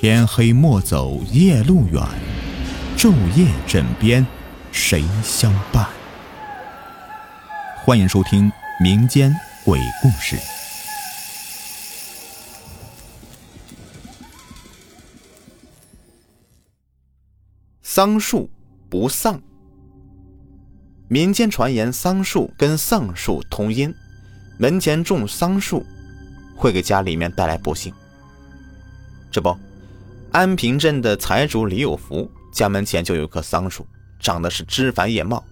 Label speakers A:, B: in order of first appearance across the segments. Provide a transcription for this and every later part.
A: 天黑莫走夜路远，昼夜枕边谁相伴？欢迎收听民间鬼故事。
B: 桑树不丧。民间传言，桑树跟丧树同音，门前种桑树会给家里面带来不幸。这不，安平镇的财主李有福家门前就有棵桑树，长得是枝繁叶茂，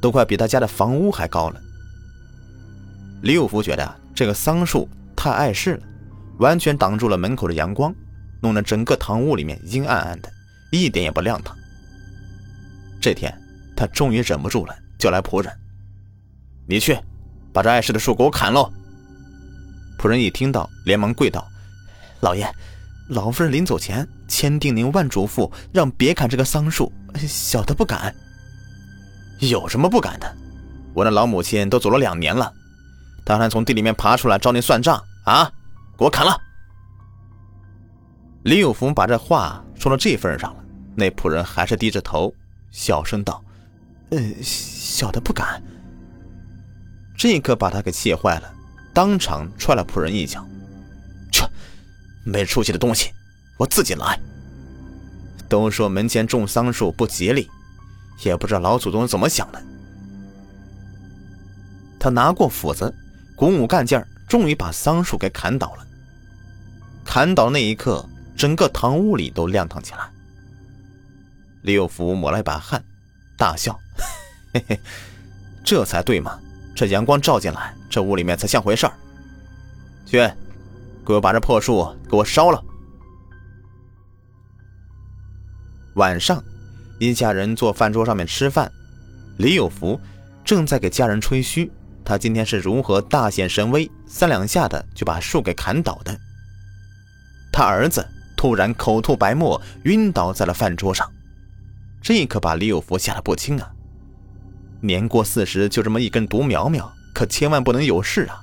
B: 都快比他家的房屋还高了。李有福觉得这个桑树太碍事了，完全挡住了门口的阳光，弄得整个堂屋里面阴暗暗的，一点也不亮堂。这天，他终于忍不住了。叫来仆人，你去把这碍事的树给我砍喽！仆人一听到，连忙跪道：“老爷，老夫人临走前千叮咛万嘱咐，让别砍这个桑树，小的不敢。有什么不敢的？我那老母亲都走了两年了，她还从地里面爬出来找你算账啊！给我砍了！”李有福把这话说到这份上了，那仆人还是低着头，小声道：“呃。”小的不敢，这可把他给气坏了，当场踹了仆人一脚。去，没出息的东西，我自己来。都说门前种桑树不吉利，也不知道老祖宗怎么想的。他拿过斧子，鼓舞干劲儿，终于把桑树给砍倒了。砍倒那一刻，整个堂屋里都亮堂起来。李有福抹了一把汗，大笑。嘿嘿，这才对嘛！这阳光照进来，这屋里面才像回事儿。去，给我把这破树给我烧了。晚上，一家人坐饭桌上面吃饭，李有福正在给家人吹嘘，他今天是如何大显神威，三两下的就把树给砍倒的。他儿子突然口吐白沫，晕倒在了饭桌上，这可把李有福吓得不轻啊！年过四十就这么一根独苗苗，可千万不能有事啊！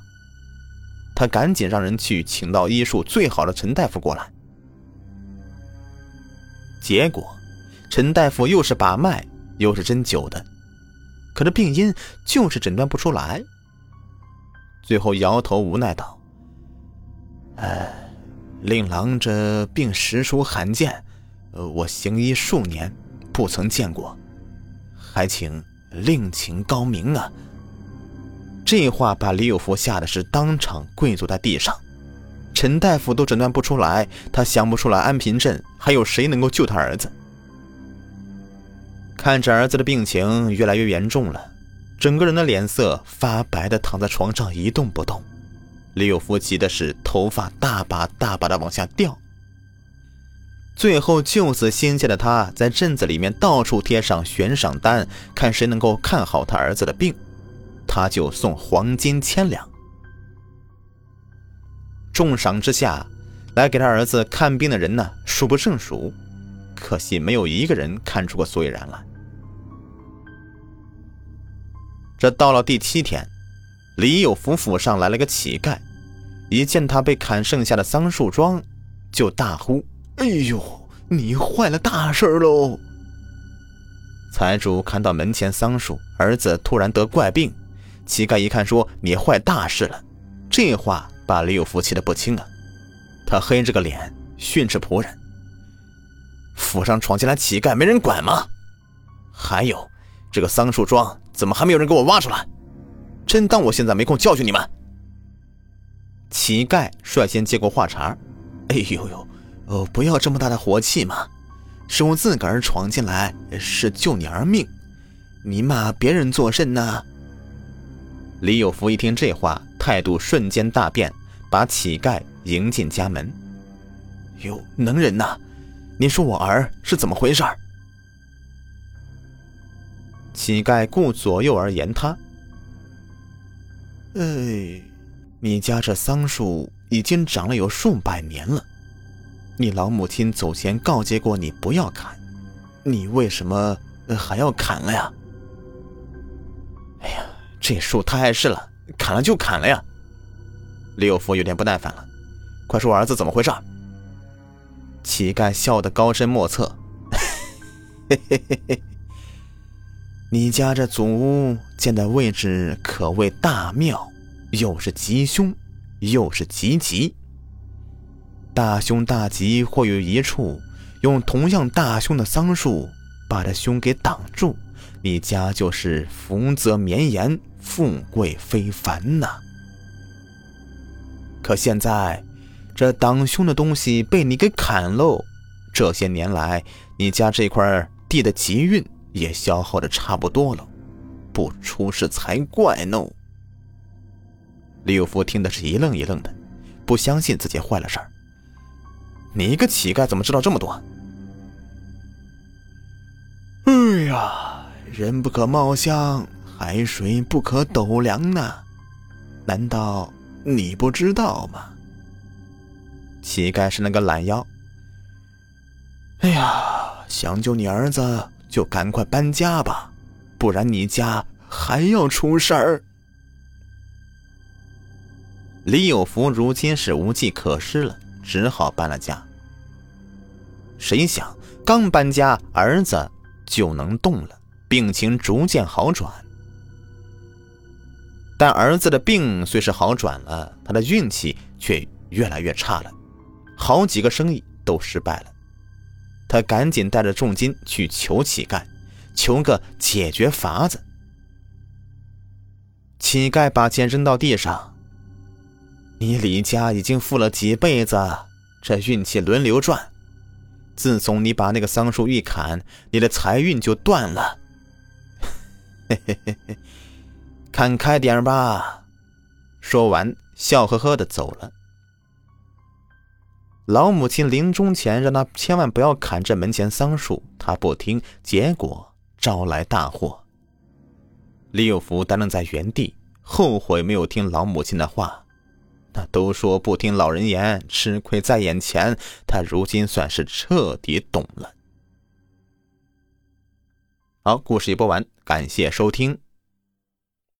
B: 他赶紧让人去请到医术最好的陈大夫过来。结果，陈大夫又是把脉又是针灸的，可这病因就是诊断不出来。最后摇头无奈道：“哎，令郎这病实属罕见，呃，我行医数年，不曾见过，还请。”另请高明啊！这话把李有福吓得是当场跪坐在地上。陈大夫都诊断不出来，他想不出来安平镇还有谁能够救他儿子。看着儿子的病情越来越严重了，整个人的脸色发白的躺在床上一动不动。李有福急的是头发大把大把的往下掉。最后，救死心切的他，在镇子里面到处贴上悬赏单，看谁能够看好他儿子的病，他就送黄金千两。重赏之下，来给他儿子看病的人呢数不胜数，可惜没有一个人看出个所以然来。这到了第七天，李有福府上来了个乞丐，一见他被砍剩下的桑树桩，就大呼。哎呦，你坏了大事喽！财主看到门前桑树，儿子突然得怪病，乞丐一看说：“你坏大事了！”这话把李有福气得不轻啊！他黑着个脸训斥仆人：“府上闯进来乞丐，没人管吗？还有，这个桑树桩怎么还没有人给我挖出来？真当我现在没空教训你们？”乞丐率先接过话茬：“哎呦呦！”哦，不要这么大的火气嘛！是我自个儿闯进来，是救你儿命，你骂别人作甚呢？李有福一听这话，态度瞬间大变，把乞丐迎进家门。哟，能人呐！你说我儿是怎么回事？乞丐顾左右而言他：“哎，你家这桑树已经长了有数百年了。”你老母亲走前告诫过你不要砍，你为什么还要砍了呀？哎呀，这树太碍事了，砍了就砍了呀！李有福有点不耐烦了，快说儿子怎么回事？乞丐笑得高深莫测：“嘿嘿嘿嘿，你家这祖屋建的位置可谓大妙，又是吉凶，又是吉吉。大凶大吉或有一处，用同样大凶的桑树把这凶给挡住，你家就是福泽绵延，富贵非凡呐。可现在……”这挡凶的东西被你给砍喽，这些年来你家这块地的吉运也消耗的差不多了，不出事才怪呢。李有福听的是一愣一愣的，不相信自己坏了事儿。你一个乞丐怎么知道这么多？哎呀，人不可貌相，海水不可斗量呢，难道你不知道吗？乞丐是那个懒腰。哎呀，想救你儿子，就赶快搬家吧，不然你家还要出事儿。李有福如今是无计可施了，只好搬了家。谁想刚搬家，儿子就能动了，病情逐渐好转。但儿子的病虽是好转了，他的运气却越来越差了。好几个生意都失败了，他赶紧带着重金去求乞丐，求个解决法子。乞丐把钱扔到地上：“你李家已经富了几辈子，这运气轮流转。自从你把那个桑树一砍，你的财运就断了。嘿嘿嘿嘿，看开点吧。”说完，笑呵呵的走了。老母亲临终前让他千万不要砍这门前桑树，他不听，结果招来大祸。李有福呆愣在原地，后悔没有听老母亲的话。那都说不听老人言，吃亏在眼前。他如今算是彻底懂了。好，故事已播完，感谢收听。